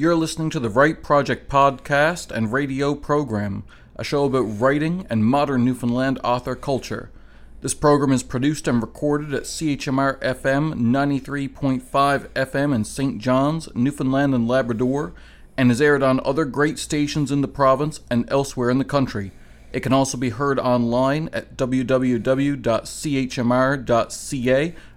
You're listening to the Write Project podcast and radio program, a show about writing and modern Newfoundland author culture. This program is produced and recorded at CHMR FM 93.5 FM in St. John's, Newfoundland and Labrador, and is aired on other great stations in the province and elsewhere in the country. It can also be heard online at www.chmr.ca.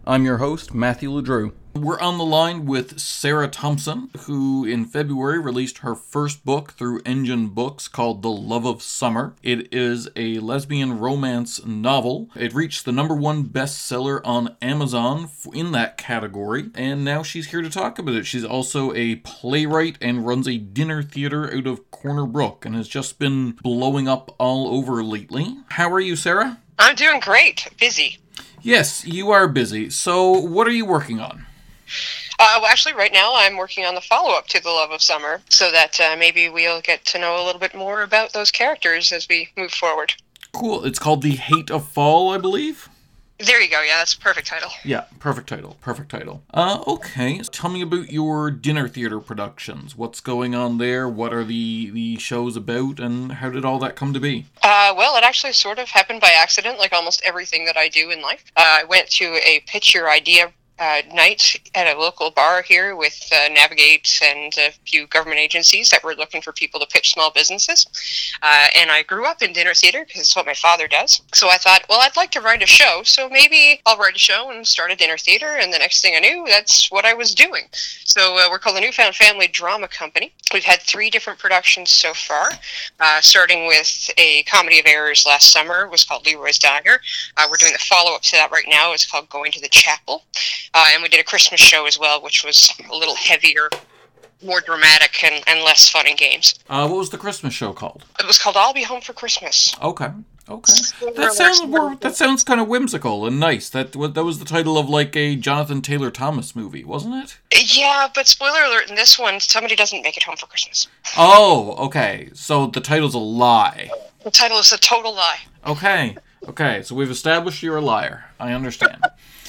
I'm your host, Matthew LeDrew. We're on the line with Sarah Thompson, who in February released her first book through Engen Books called The Love of Summer. It is a lesbian romance novel. It reached the number one bestseller on Amazon in that category, and now she's here to talk about it. She's also a playwright and runs a dinner theater out of Corner Brook and has just been blowing up all over lately. How are you, Sarah? I'm doing great. Busy. Yes, you are busy. So, what are you working on? Uh, well, actually, right now I'm working on the follow up to The Love of Summer so that uh, maybe we'll get to know a little bit more about those characters as we move forward. Cool. It's called The Hate of Fall, I believe. There you go. Yeah, that's a perfect title. Yeah, perfect title. Perfect title. Uh, okay. Tell me about your dinner theater productions. What's going on there? What are the the shows about, and how did all that come to be? Uh, well, it actually sort of happened by accident, like almost everything that I do in life. Uh, I went to a pitch your idea uh, night at a local bar here with uh, Navigate and a few government agencies that were looking for people to pitch small businesses. Uh, and I grew up in dinner theater because it's what my father does. So I thought, well, I'd like to write a show. So maybe I'll write a show and start a dinner theater. And the next thing I knew, that's what I was doing. So uh, we're called the Newfound Family Drama Company. We've had three different productions so far, uh, starting with a comedy of errors last summer. It was called Leroy's Dagger. Uh, we're doing the follow up to that right now. It's called Going to the Chapel. Uh, and we did a Christmas show as well, which was a little heavier, more dramatic, and, and less fun in games. Uh, what was the Christmas show called? It was called I'll Be Home for Christmas. Okay. Okay. That sounds more, that sounds kind of whimsical and nice. That that was the title of like a Jonathan Taylor Thomas movie, wasn't it? Yeah, but spoiler alert: in this one, somebody doesn't make it home for Christmas. Oh, okay. So the title's a lie. The title is a total lie. Okay. Okay. So we've established you're a liar. I understand.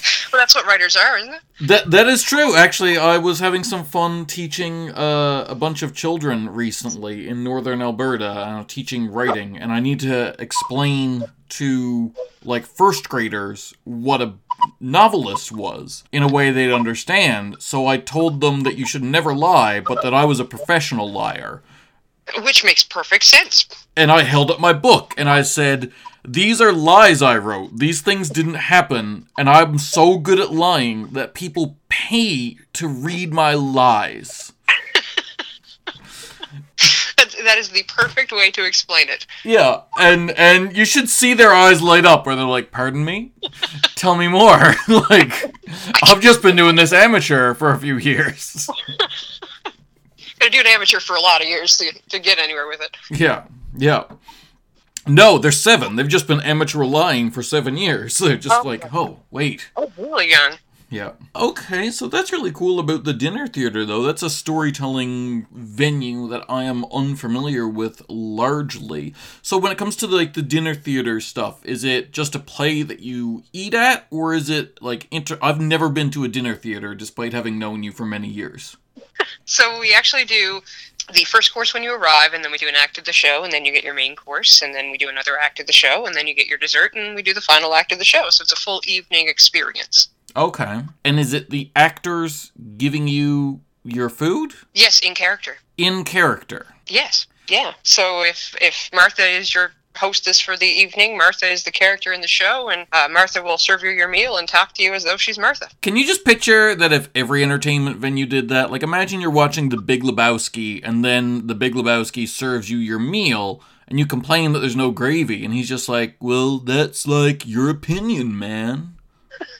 well, that's what writers are, isn't it? That that is true. Actually, I was having some fun teaching uh, a bunch of children recently in northern Alberta, uh, teaching writing, and I need to explain to like first graders what a novelist was in a way they'd understand. So I told them that you should never lie, but that I was a professional liar. Which makes perfect sense. And I held up my book and I said, these are lies I wrote. These things didn't happen, and I'm so good at lying that people pay to read my lies. that is the perfect way to explain it. Yeah, and and you should see their eyes light up where they're like, "Pardon me? Tell me more." like, I've just been doing this amateur for a few years. Gotta do an amateur for a lot of years to, to get anywhere with it. Yeah, yeah. No, they're seven. They've just been amateur lying for seven years. They're just oh, like, oh, wait. Oh, really young. Yeah. Okay, so that's really cool about the dinner theater, though. That's a storytelling venue that I am unfamiliar with largely. So when it comes to like the dinner theater stuff, is it just a play that you eat at, or is it like inter? I've never been to a dinner theater, despite having known you for many years. So we actually do the first course when you arrive, and then we do an act of the show, and then you get your main course, and then we do another act of the show, and then you get your dessert, and we do the final act of the show. So it's a full evening experience. Okay. And is it the actors giving you your food? Yes, in character. In character. Yes. Yeah. So if if Martha is your hostess for the evening. Martha is the character in the show, and uh, Martha will serve you your meal and talk to you as though she's Martha. Can you just picture that if every entertainment venue did that? Like, imagine you're watching The Big Lebowski, and then The Big Lebowski serves you your meal, and you complain that there's no gravy, and he's just like, well, that's like your opinion, man.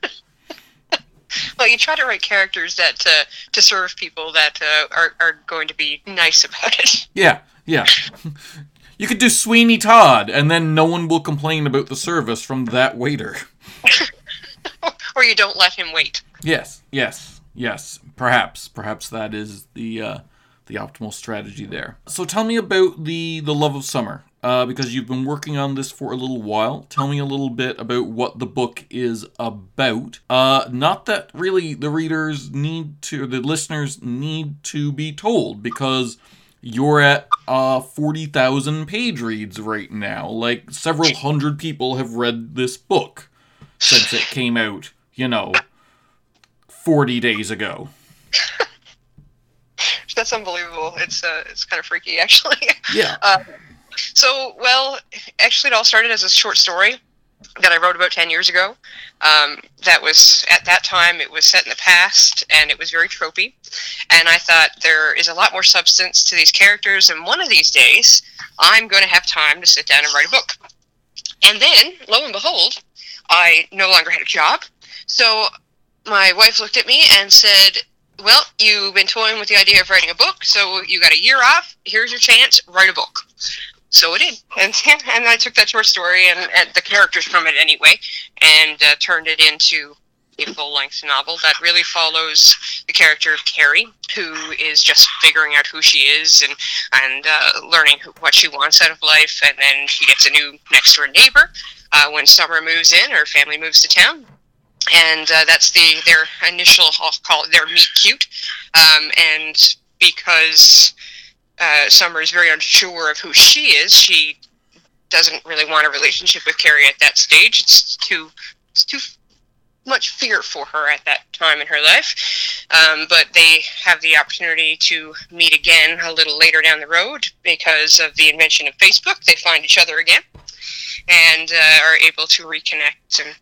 well, you try to write characters that uh, to serve people that uh, are are going to be nice about it. Yeah, yeah. You could do Sweeney Todd, and then no one will complain about the service from that waiter. or you don't let him wait. Yes, yes, yes. Perhaps, perhaps that is the uh, the optimal strategy there. So tell me about the the love of summer. uh, because you've been working on this for a little while. Tell me a little bit about what the book is about. Uh, not that really the readers need to, the listeners need to be told, because you're at uh, 40,000 page reads right now. Like, several hundred people have read this book since it came out, you know, 40 days ago. That's unbelievable. It's uh, it's kind of freaky, actually. Yeah. Um, so, well, actually, it all started as a short story that I wrote about 10 years ago. Um, that was, at that time, it was set in the past and it was very tropey. And I thought there is a lot more substance to these characters, and one of these days, I'm going to have time to sit down and write a book. And then, lo and behold, I no longer had a job. So my wife looked at me and said, Well, you've been toying with the idea of writing a book, so you got a year off. Here's your chance, write a book. So it did, and and I took that short story and, and the characters from it anyway, and uh, turned it into a full length novel that really follows the character of Carrie, who is just figuring out who she is and and uh, learning who, what she wants out of life, and then she gets a new next door neighbor. Uh, when summer moves in, her family moves to town, and uh, that's the their initial I'll call it their meet cute, um, and because uh, Summer is very unsure of who she is. She doesn't really want a relationship with Carrie at that stage. It's too it's too much fear for her at that time in her life. Um, but they have the opportunity to meet again a little later down the road because of the invention of Facebook. They find each other again and uh, are able to reconnect. And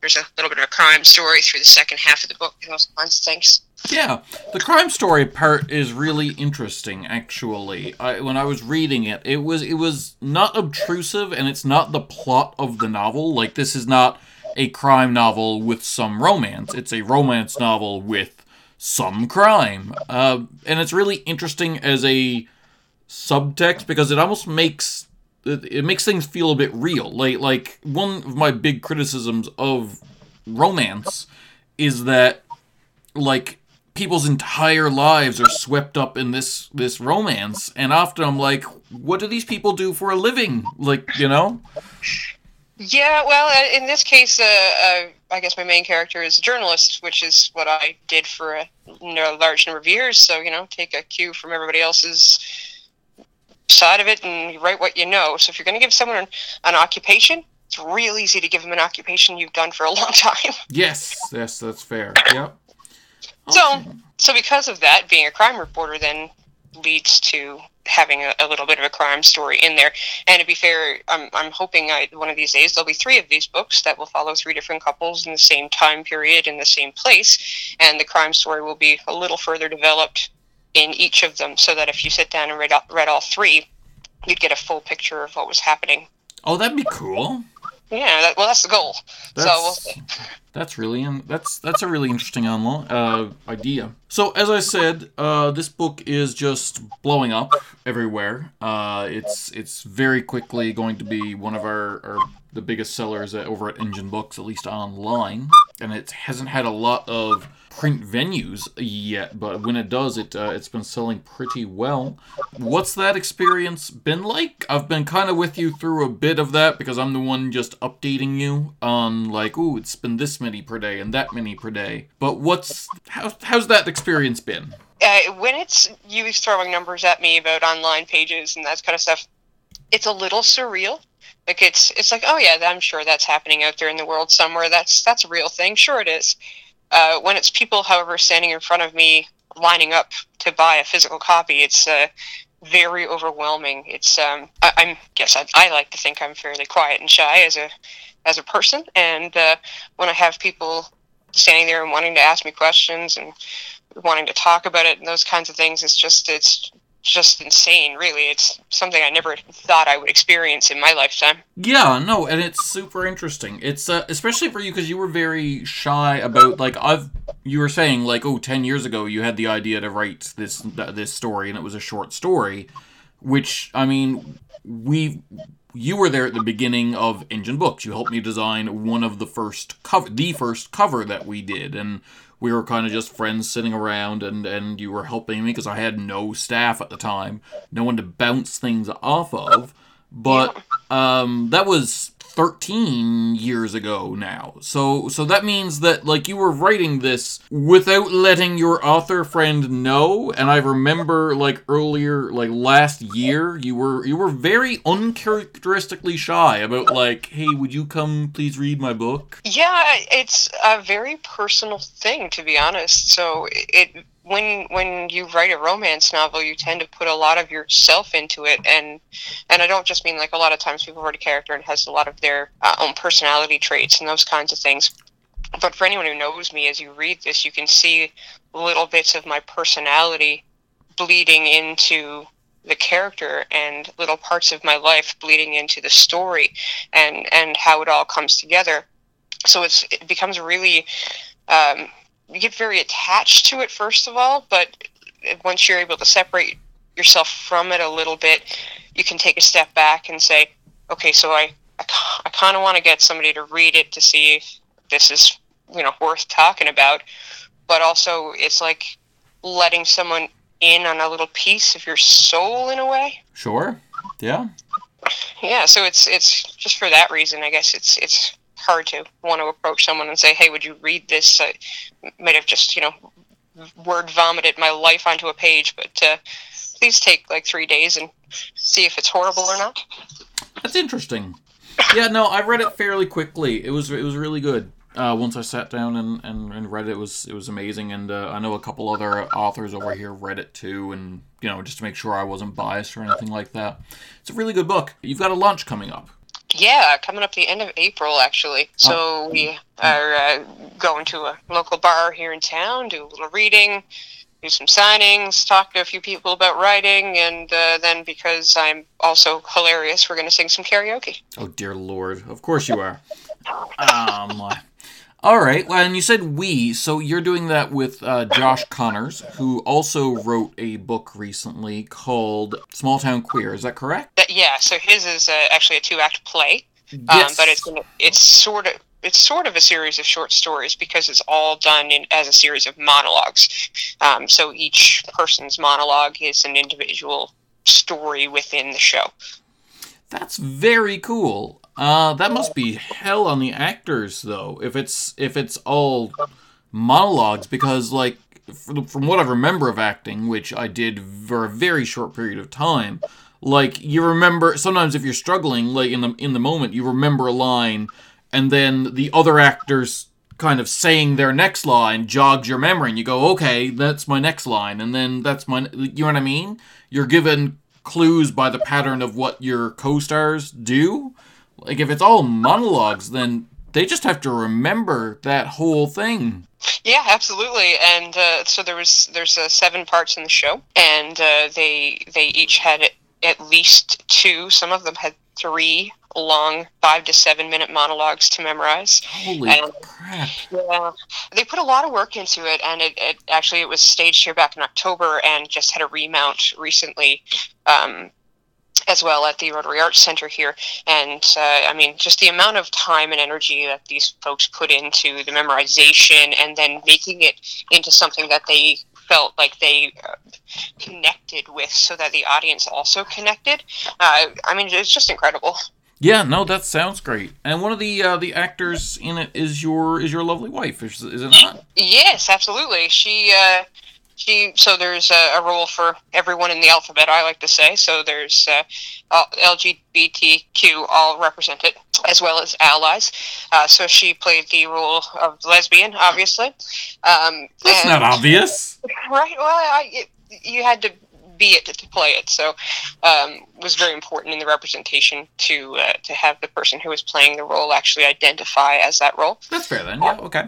there's a little bit of a crime story through the second half of the book and those kinds of things. Yeah, the crime story part is really interesting. Actually, I, when I was reading it, it was it was not obtrusive, and it's not the plot of the novel. Like this is not a crime novel with some romance. It's a romance novel with some crime, uh, and it's really interesting as a subtext because it almost makes it, it makes things feel a bit real. Like like one of my big criticisms of romance is that like people's entire lives are swept up in this this romance. And often i'm like what do these people do for a living? Like you know? Yeah well uh, in this case uh, uh, i guess my main character is a journalist which is what i did for a you know, large number of years. So you know take a cue from everybody else's side of it and write what you know. So if you're going to give someone an, an occupation it's real easy to give them an occupation you've done for a long time. Yes yes that's fair. Yep so, so because of that, being a crime reporter then leads to having a, a, little bit of a crime story in there. And to be fair, I'm, I'm hoping I, one of these days there'll be three of these books that will follow three different couples in the same time period in the same place, and the crime story will be a little further developed in each of them, so that if you sit down and read read all three, you'd get a full picture of what was happening. Oh, that'd be cool. Yeah, that, well, that's the goal. That's, so that's really that's that's a really interesting uh, idea. So as I said, uh, this book is just blowing up everywhere. Uh, it's it's very quickly going to be one of our, our the biggest sellers over at Engen Books, at least online, and it hasn't had a lot of print venues yet, but when it does, it uh, it's been selling pretty well. What's that experience been like? I've been kind of with you through a bit of that because I'm the one just updating you on like, ooh, it's been this many per day and that many per day. But what's how, how's that experience been? Uh, when it's you throwing numbers at me about online pages and that kind of stuff, it's a little surreal. Like it's it's like, oh yeah, I'm sure that's happening out there in the world somewhere. That's that's a real thing. Sure it is. Uh, when it's people, however, standing in front of me lining up to buy a physical copy, it's uh, very overwhelming. It's um, I, am guess I, I, like to think I'm fairly quiet and shy as a as a person, and uh, when I have people standing there and wanting to ask me questions and wanting to talk about it and those kinds of things, it's just it's just insane, really. It's something I never thought I would experience in my lifetime. Yeah, no, and it's super interesting. It's uh, especially for you because you were very shy about like I've you were saying like oh 10 years ago you had the idea to write this this story and it was a short story, which I mean we you were there at the beginning of Engen Books. You helped me design one of the first cover, the first cover that we did, and we were kind of just friends sitting around and and you were helping me because I had no staff at the time, no one to bounce things off of. but um, that was 13 years ago now. So so that means that like you were writing this without letting your author friend know and I remember like earlier like last year you were you were very uncharacteristically shy about like hey would you come please read my book? Yeah, it's a very personal thing to be honest. So it when when you write a romance novel, you tend to put a lot of yourself into it, and and I don't just mean like a lot of times people write a character and has a lot of their uh, own personality traits and those kinds of things. But for anyone who knows me, as you read this, you can see little bits of my personality bleeding into the character and little parts of my life bleeding into the story and and how it all comes together so it's it becomes really um, you get very attached to it first of all, but once you're able to separate yourself from it a little bit, you can take a step back and say, okay, so I I, I kind of want to get somebody to read it to see if this is you know worth talking about, but also it's like letting someone in on a little piece of your soul in a way. Sure. Yeah. Yeah. So it's it's just for that reason. I guess it's it's hard to want to approach someone and say, "Hey, would you read this?" I might have just you know word vomited my life onto a page, but uh, please take like three days and see if it's horrible or not. That's interesting. Yeah, no, I read it fairly quickly. It was it was really good. Uh, once I sat down and, and, and read it, it was it was amazing. And uh, I know a couple other authors over here read it too, and you know just to make sure I wasn't biased or anything like that. It's a really good book. You've got a launch coming up. Yeah, coming up the end of April, actually. So oh. we are uh, going to a local bar here in town, do a little reading, do some signings, talk to a few people about writing, and uh, then because I'm also hilarious, we're going to sing some karaoke. Oh, dear Lord. Of course you are. um, all right. Well, and you said we, so you're doing that with uh, Josh Connors, who also wrote a book recently called Small Town Queer. Is that correct? That, yeah. So his is uh, actually a two-act play, yes. um, but it's it's sort of it's sort of a series of short stories because it's all done in, as a series of monologues. Um, so each person's monologue is an individual story within the show. That's very cool. Uh, that must be hell on the actors though. If it's if it's all monologues, because like from what I remember of acting, which I did for a very short period of time, like you remember sometimes if you're struggling, like in the in the moment, you remember a line, and then the other actors kind of saying their next line jogs your memory, and you go, okay, that's my next line, and then that's my, you know what I mean? You're given clues by the pattern of what your co-stars do like if it's all monologues, then they just have to remember that whole thing. Yeah, absolutely. And uh, so there was there's uh, seven parts in the show, and uh, they they each had at least two. Some of them had three long five to seven minute monologues to memorize. Holy and, crap! Yeah, they put a lot of work into it, and it, it actually it was staged here back in October, and just had a remount recently. Um, as well at the Rotary Arts Center here. And uh, I mean, just the amount of time and energy that these folks put into the memorization and then making it into something that they felt like they uh, connected with so that the audience also connected. Uh, I mean, it's just incredible. Yeah, no, that sounds great. And one of the uh, the actors in it is your is your lovely wife, is, is it not? Yes, absolutely. She uh, she so there's a, a, role for everyone in the alphabet i like to say. So there's uh, lgbtq all represented as well as allies. Uh, so she played the role of lesbian obviously. Um, that's and, not obvious. Right well I, it, you had to be it to play it. So um, was very important in the representation to uh, to have the person who was playing the role actually identify as that role. That's fair then. Yeah okay.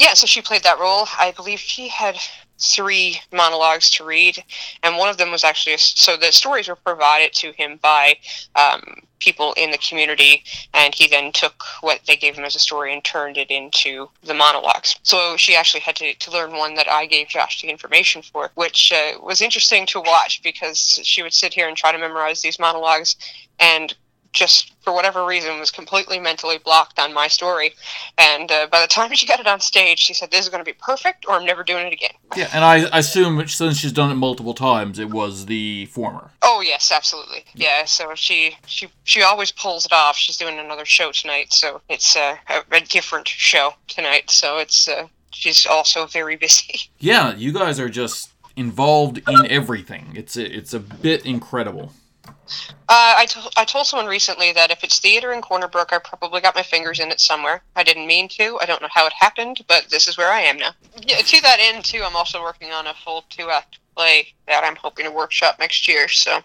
Yeah so she played that role. I believe she had three monologues to read, and one of them was actually a, so the stories were provided to him by um, people in the community, and he then took what they gave him as a story and turned it into the monologues. So she actually had to, to learn one that I gave Josh the information for, which uh, was interesting to watch because she would sit here and try to memorize these monologues and just for whatever reason was completely mentally blocked on my story and uh, by the time she got it on stage she said this is going to be perfect or i'm never doing it again yeah and i, I assume since she's done it multiple times it was the former oh yes, absolutely. Yeah. So she she she always pulls it off. She's doing another show tonight, so it's uh, a, a different show tonight. So it's uh, she's also very busy. Yeah, you guys are just involved in everything. It's it's a bit incredible. Uh, I, to- I told someone recently that if it's theater in Corner Brook, I probably got my fingers in it somewhere. I didn't mean to. I don't know how it happened, but this is where I am now. Yeah, to that end, too, I'm also working on a full two act play that I'm hoping to workshop next year. So,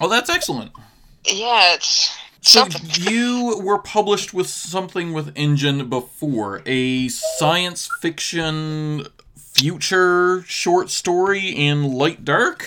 Oh, that's excellent. yeah, it's So something. you were published with something with Engen before, a science fiction future short story in light dark?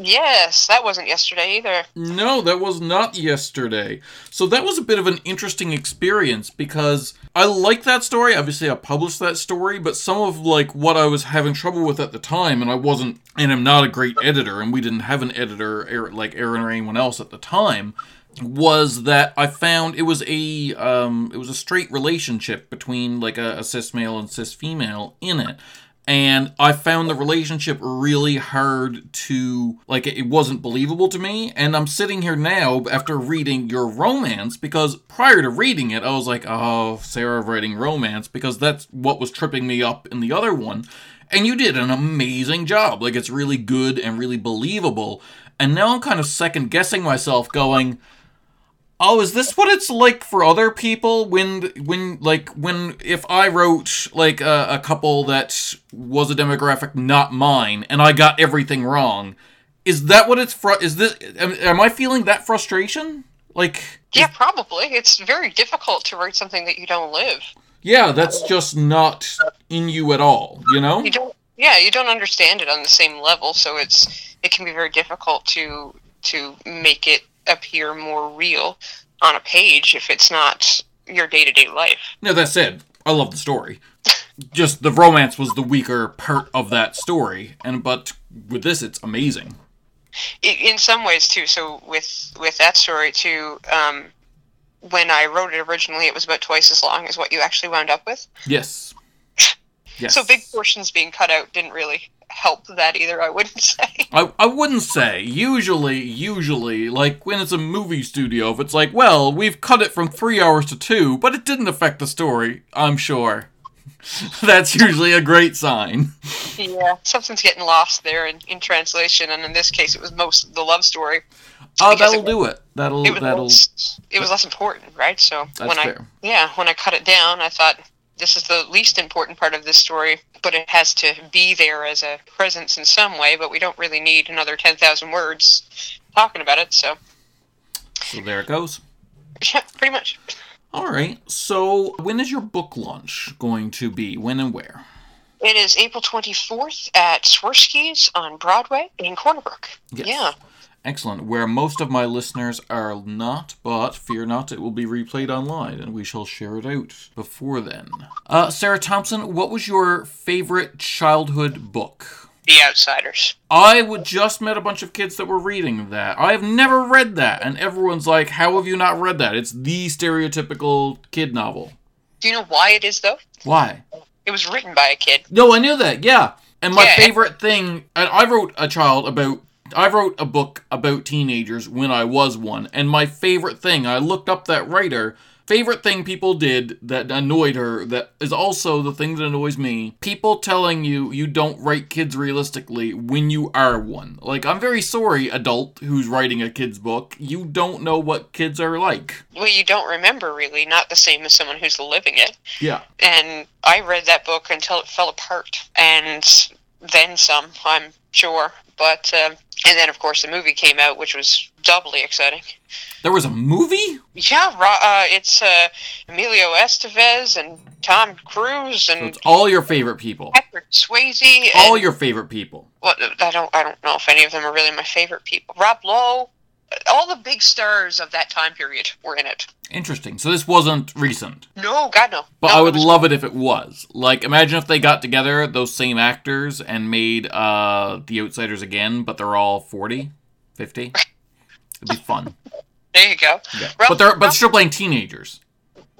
Yes, that wasn't yesterday either. No, that was not yesterday. So that was a bit of an interesting experience because I like that story. Obviously, I published that story, but some of like what I was having trouble with at the time, and I wasn't, and I'm not a great editor, and we didn't have an editor like Aaron or anyone else at the time, was that I found it was a um, it was a straight relationship between like a, a cis male and cis female in it and I found the relationship really hard to like it wasn't believable to me. And I'm sitting here now after reading your romance because prior to reading it I was like oh Sarah writing romance because that's what was tripping me up in the other one. And you did an amazing job. Like it's really good and really believable. And now I'm kind of second guessing myself going Oh, is this what it's like for other people when when like when if I wrote like a, a couple that was a demographic not mine and I got everything wrong? Is that what it's fr- is this am, am I feeling that frustration? Like Yeah, probably. It's very difficult to write something that you don't live. yeah, that's just not in you at all, you know? You don't. Yeah, you don't understand it on the same level, so it's it can be very difficult to to make it appear more real on a page if it's not your day to day life. No, that said, I love the story. Just the romance was the weaker part of that story, and but with this, it's amazing. In some ways too. So with with that story too, um, when I wrote it originally, it was about twice as long as what you actually wound up with. Yes. Yes. So big portions being cut out didn't really help that either. I wouldn't say. I, I wouldn't say. Usually, usually, like when it's a movie studio, if it's like, well, we've cut it from three hours to two, but it didn't affect the story, I'm sure. That's usually a great sign. yeah, something's getting lost there in, in translation, and in this case, it was most the love story. Oh, Because that'll it- do it. That'll It was that'll. less, it was less important, right? So That's when I yeah when I cut it down, I thought this is the least important part of this story, but it has to be there as a presence in some way. But we don't really need another ten thousand words talking about it. So So there it goes. yeah, pretty much. All right. So when is your book launch going to be? When and where? It is April twenty fourth at Swirsky's on Broadway in Corner Brook. Yes. Yeah. Excellent. Where most of my listeners are not, but fear not, it will be replayed online, and we shall share it out before then. Uh, Sarah Thompson, what was your favorite childhood book? The Outsiders. I would just met a bunch of kids that were reading that. I have never read that, and everyone's like, "How have you not read that? It's the stereotypical kid novel." Do you know why it is though? Why? It was written by a kid. No, I knew that. Yeah, and my Yeah. favorite thing, and I wrote a child about. I wrote a book about teenagers when I was one, and my favorite thing, I looked up that writer. Favorite thing people did that annoyed her, that is also the thing that annoys me. People telling you you don't write kids realistically when you are one. Like, I'm very sorry, adult who's writing a kid's book. You don't know what kids are like. Well, you don't remember really, not the same as someone who's living it. Yeah. and I read that book until it fell apart, and then some, I'm sure. But um, and then of course the movie came out, which was doubly exciting. There was a movie? Yeah, uh, it's uh, Emilio Estevez and Tom Cruise So and it's all your favorite people. Patrick Swayze. All your favorite people. Well, I don't. I don't know if any of them are really my favorite people. Rob Lowe. All the big stars of that time period were in it. Interesting. So this wasn't recent. No, God no. But No, I it would was- love it if it was. Like, imagine if they got together, those same actors, and made uh, The Outsiders again, but they're all 40, 50. It'd be fun. There you go. Yeah. Ralph- But they're but Ralph- still playing teenagers.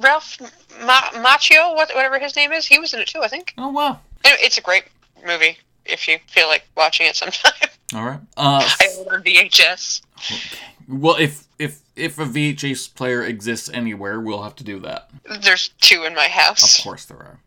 Ralph Ma- Macchio, what, whatever his name is, he was in it too. I think. Oh wow. It- It's a great movie if you feel like watching it sometime. All right. Uh, I own on VHS. okay. Well, if if if a VHS player exists anywhere, we'll have to do that. There's two in my house. Of course, there are.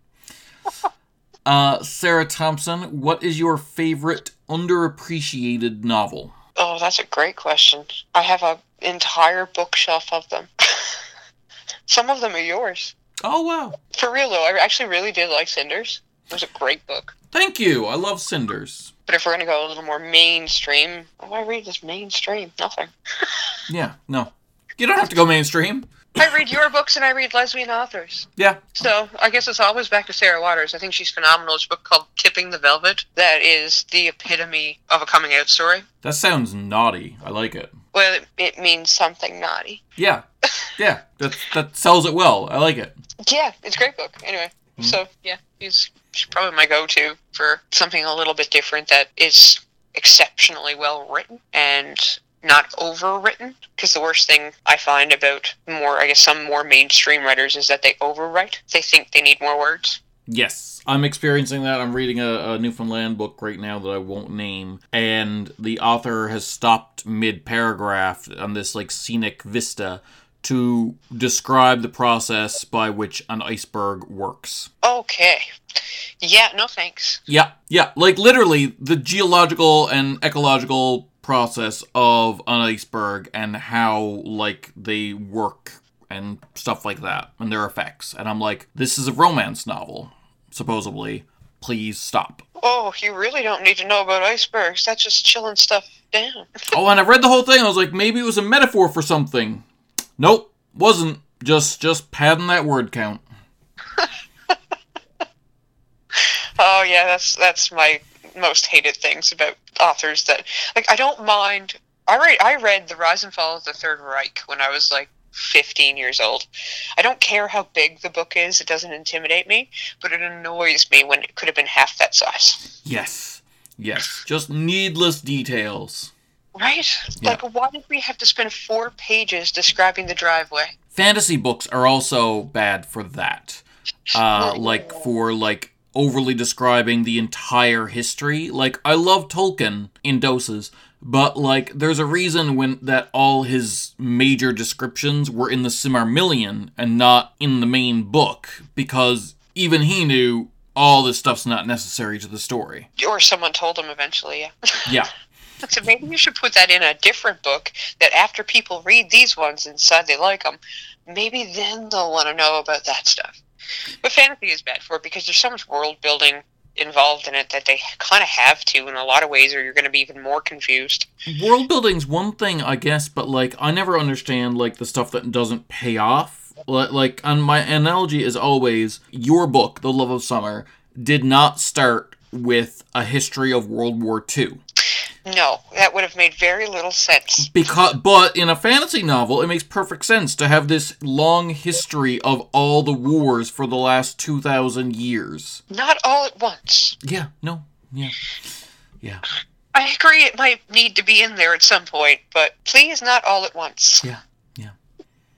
Uh, Sarah Thompson, what is your favorite underappreciated novel? Oh, that's a great question. I have an entire bookshelf of them. Some of them are yours. Oh wow! For real though, I actually really did like Cinders. It was a great book. Thank you. I love Cinders. But if we're gonna go a little more mainstream, I read this mainstream? Nothing. Yeah. No, you don't have to go mainstream. I read your books and I read lesbian authors. Yeah. So I guess it's always back to Sarah Waters. I think she's phenomenal. There's a book called Tipping the Velvet that is the epitome of a coming out story. That sounds naughty. I like it. Well, it, it means something naughty. Yeah. Yeah. That that sells it well. I like it. Yeah, it's a great book. Anyway, Mhm. so yeah, he's she's probably my go-to for something a little bit different that is exceptionally well written and not overwritten. Because the worst thing I find about more, I guess, some more mainstream writers is that they overwrite. They think they need more words. Yes, I'm experiencing that. I'm reading a, a Newfoundland book right now that I won't name, and the author has stopped mid paragraph on this like scenic vista to describe the process by which an iceberg works. Okay. Yeah, no thanks. Yeah, yeah, like literally the geological and ecological process of an iceberg and how like they work and stuff like that and their effects. And I'm like, this is a romance novel, supposedly. Please stop. Oh, you really don't need to know about icebergs. That's just chilling stuff down. Oh, and I read the whole thing. I was like, maybe it was a metaphor for something. Nope, wasn't. Just just padding that word count. Oh yeah, that's that's my most hated things about authors that like I don't mind I read I read The Rise and Fall of the Third Reich when I was like 15 years old. I don't care how big the book is, it doesn't intimidate me, but it annoys me when it could have been half that size. Yes. Yes. Just needless details. Right? Yeah. Like why did we have to spend 4 pages describing the driveway? fantasy books are also bad for that. Uh, like for like overly describing the entire history. Like I love Tolkien in doses, but like there's a reason when that all his major descriptions were in the Silmarillion and not in the main book because even he knew all this stuff's not necessary to the story. Or someone told him eventually, yeah. Yeah. So maybe you should put that in a different book that after people read these ones and decide they like them, maybe then they'll want to know about that stuff. But fantasy is bad for it because there's so much world building involved in it that they kind of have to in a lot of ways or you're going to be even more confused. World building's one thing, I guess, but like I never understand like the stuff that doesn't pay off. Like, and my analogy is always your book, The Love of Summer, did not start with a history of World War II. No, that would have made very little sense. Because, but in a fantasy novel, it makes perfect sense to have this long history of all the wars for the last two thousand years. Not all at once. Yeah, no, yeah, yeah, I agree it might need to be in there at some point, but please not all at once. yeah, yeah.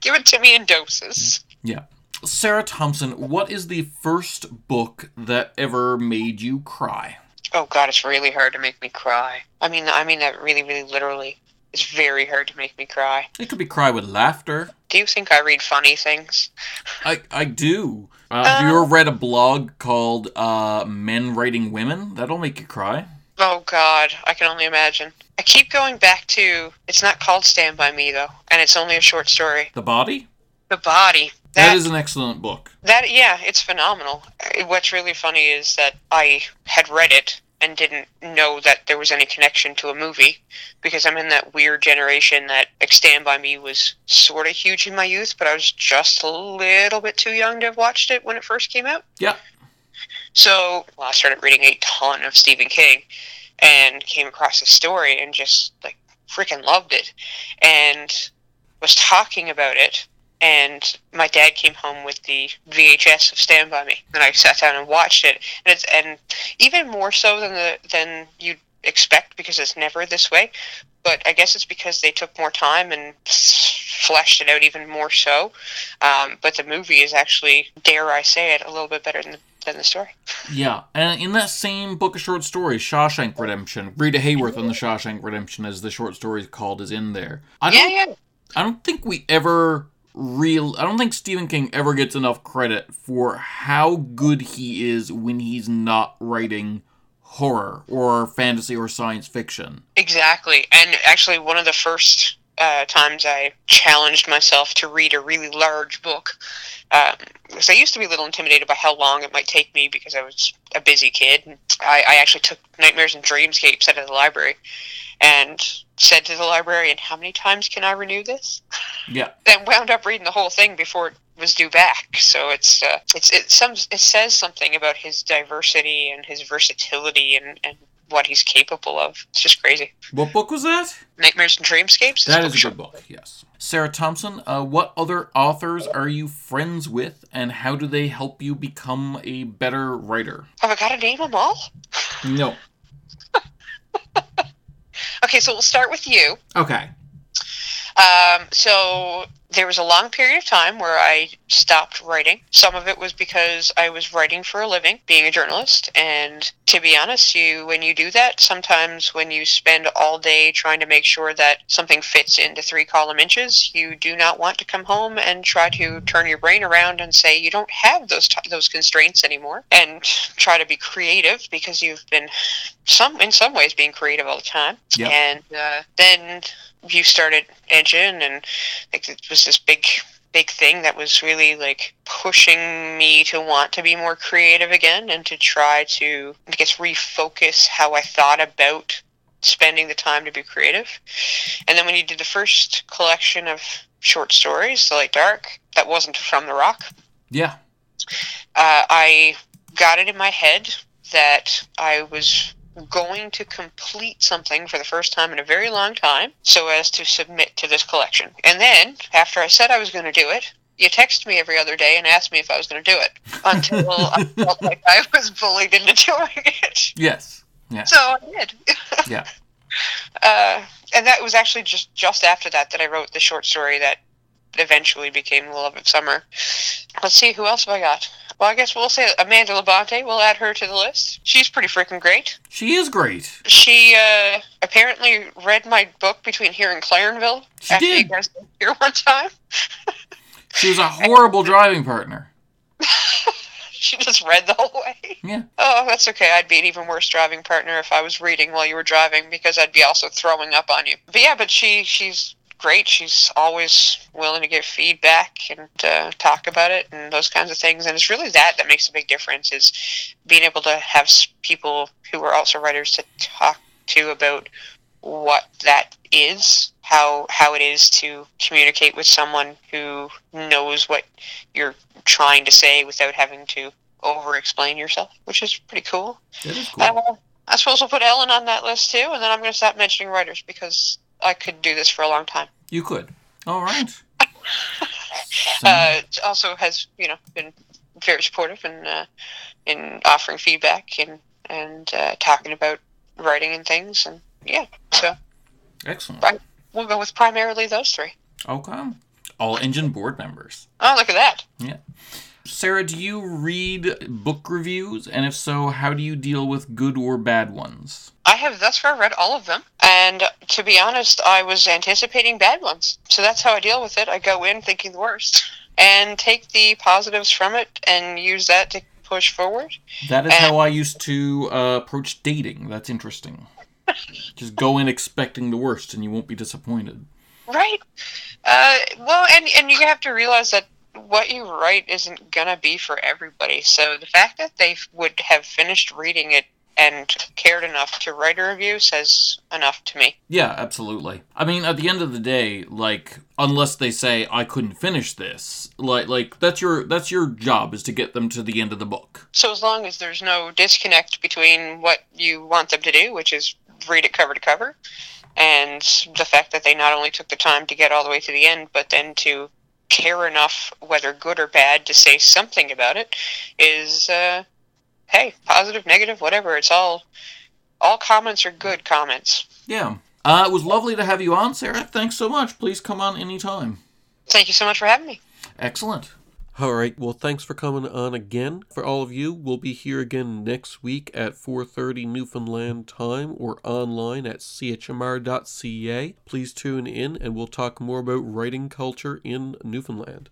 Give it to me in doses. Yeah. Sarah Thompson, what is the first book that ever made you cry? Oh god, it's really hard to make me cry. I mean, I mean that really, really literally. It's very hard to make me cry. It could be cry with laughter. Do you think I read funny things? I I do. Uh, have you ever read a blog called uh, "Men Writing Women"? That'll make you cry. Oh god, I can only imagine. I keep going back to it's not called Stand by Me though, and it's only a short story. The Body. The body. that That is an excellent book. that yeah, it's phenomenal. Uh, What's really funny is that I had read it and didn't know that there was any connection to a movie because I'm in that weird generation that like, Stand by Me was sort of huge in my youth, but I was just a little bit too young to have watched it when it first came out. Yeah. So well, I started reading a ton of Stephen King and came across the story and just like freaking loved it and was talking about it and my dad came home with the VHS of Stand by Me and I sat down and watched it and it's and even more so than the than you'd expect because it's never this way but I guess it's because they took more time and fleshed it out even more so um, but the movie is actually dare I say it a little bit better than the than the story. Yeah, and in that same book of short stories, Shawshank Redemption, Rita Hayworth in the Shawshank Redemption, as the short story is called, is in there. I Yeah, don't, yeah. I don't think we ever real. I don't think Stephen King ever gets enough credit for how good he is when he's not writing horror or fantasy or science fiction. Exactly. And actually, one of the first uh, times I challenged myself to read a really large book, um, because I used to be a little intimidated by how long it might take me because I was a busy kid. I, I actually took Nightmares and Dreamscapes out of the library and said to the librarian, How many times can I renew this? Yeah, Then wound up reading the whole thing before it was due back. So it's uh, it's it some it says something about his diversity and his versatility and, and what he's capable of. It's just crazy. what book was that? Nightmares and Dreamscapes. That is a good book. Yes. Sarah Thompson, uh, what other authors are you friends with, and how do they help you become a better writer? Have I got to name them all? No. Okay, so we'll start with you. Okay. Um, so there was a long period of time where I stopped writing. Some of it was because I was writing for a living, being a journalist. And to be honest, you when you do that, sometimes when you spend all day trying to make sure that something fits into three column inches, you do not want to come home and try to turn your brain around and say you don't have those t- those constraints anymore, and try to be creative because you've been some in some ways being creative all the time. Yep. And uh, then you started Engen and like it was this big big thing that was really like pushing me to want to be more creative again and to try to I guess refocus how I thought about spending the time to be creative. And then when you did the first collection of short stories, The Light Dark, that wasn't from the rock. Yeah. Uh, I got it in my head that I was going to complete something for the first time in a very long time so as to submit to this collection. And then, after I said I was going to do it, you text me every other day and asked me if I was going to do it until I felt like I was bullied into doing it. Yes. Yes. So I did. Yeah. Uh, and that was actually just just after that that I wrote the short story that eventually became The Love of Summer. Let's see, who else have I got? Well, I guess we'll say Amanda Labonte. We'll add her to the list. She's pretty freaking great. She is great. She uh, apparently read my book between here and Clarenville She after you did. guys here one time. She was a horrible driving partner. She just read the whole way. Yeah. Oh, that's okay. I'd be an even worse driving partner if I was reading while you were driving because I'd be also throwing up on you. But yeah, but she she's great. She's always willing to give feedback and uh, talk about it and those kinds of things. And it's really that that makes a big difference is being able to have people who are also writers to talk to about what that is, how how it is to communicate with someone who knows what you're trying to say without having to over explain yourself, which is pretty cool. That is cool. Uh, I suppose we'll put Ellen on that list too, and then I'm going to stop mentioning writers because I could do this for a long time. You could. All right. So- Uh, also has you know been very supportive in uh, in offering feedback and and uh, talking about writing and things, and yeah, so excellent. right. we'll go with primarily those three. Okay. All Engen board members. Oh, look at that! Yeah. Sarah, do you read book reviews? And if so, how do you deal with good or bad ones? I have thus far read all of them, and to be honest, I was anticipating bad ones. So that's how I deal with it. I go in thinking the worst, and take the positives from it, and use that to push forward. That is Uh, how I used to uh, approach dating. That's interesting. Just go in expecting the worst and you won't be disappointed. Right. Uh, well, and and you have to realize that what you write isn't gonna be for everybody. So the fact that they would have finished reading it and cared enough to write a review says enough to me. Yeah, absolutely. I mean, at the end of the day, like unless they say I couldn't finish this, like like that's your that's your job is to get them to the end of the book. So as long as there's no disconnect between what you want them to do, which is read it cover to cover, and the fact that they not only took the time to get all the way to the end, but then to care enough, whether good or bad, to say something about it, is uh, hey, positive, negative, whatever. It's all all comments are good comments. Yeah. Uh, it was lovely to have you on, Sarah. Thanks so much. Please come on anytime. Thank you so much for having me. Excellent. All right. Well, thanks for coming on again. For all of you, we'll be here again next week at 4:30 Newfoundland time or online at chmr.ca. Please tune in and we'll talk more about writing culture in Newfoundland.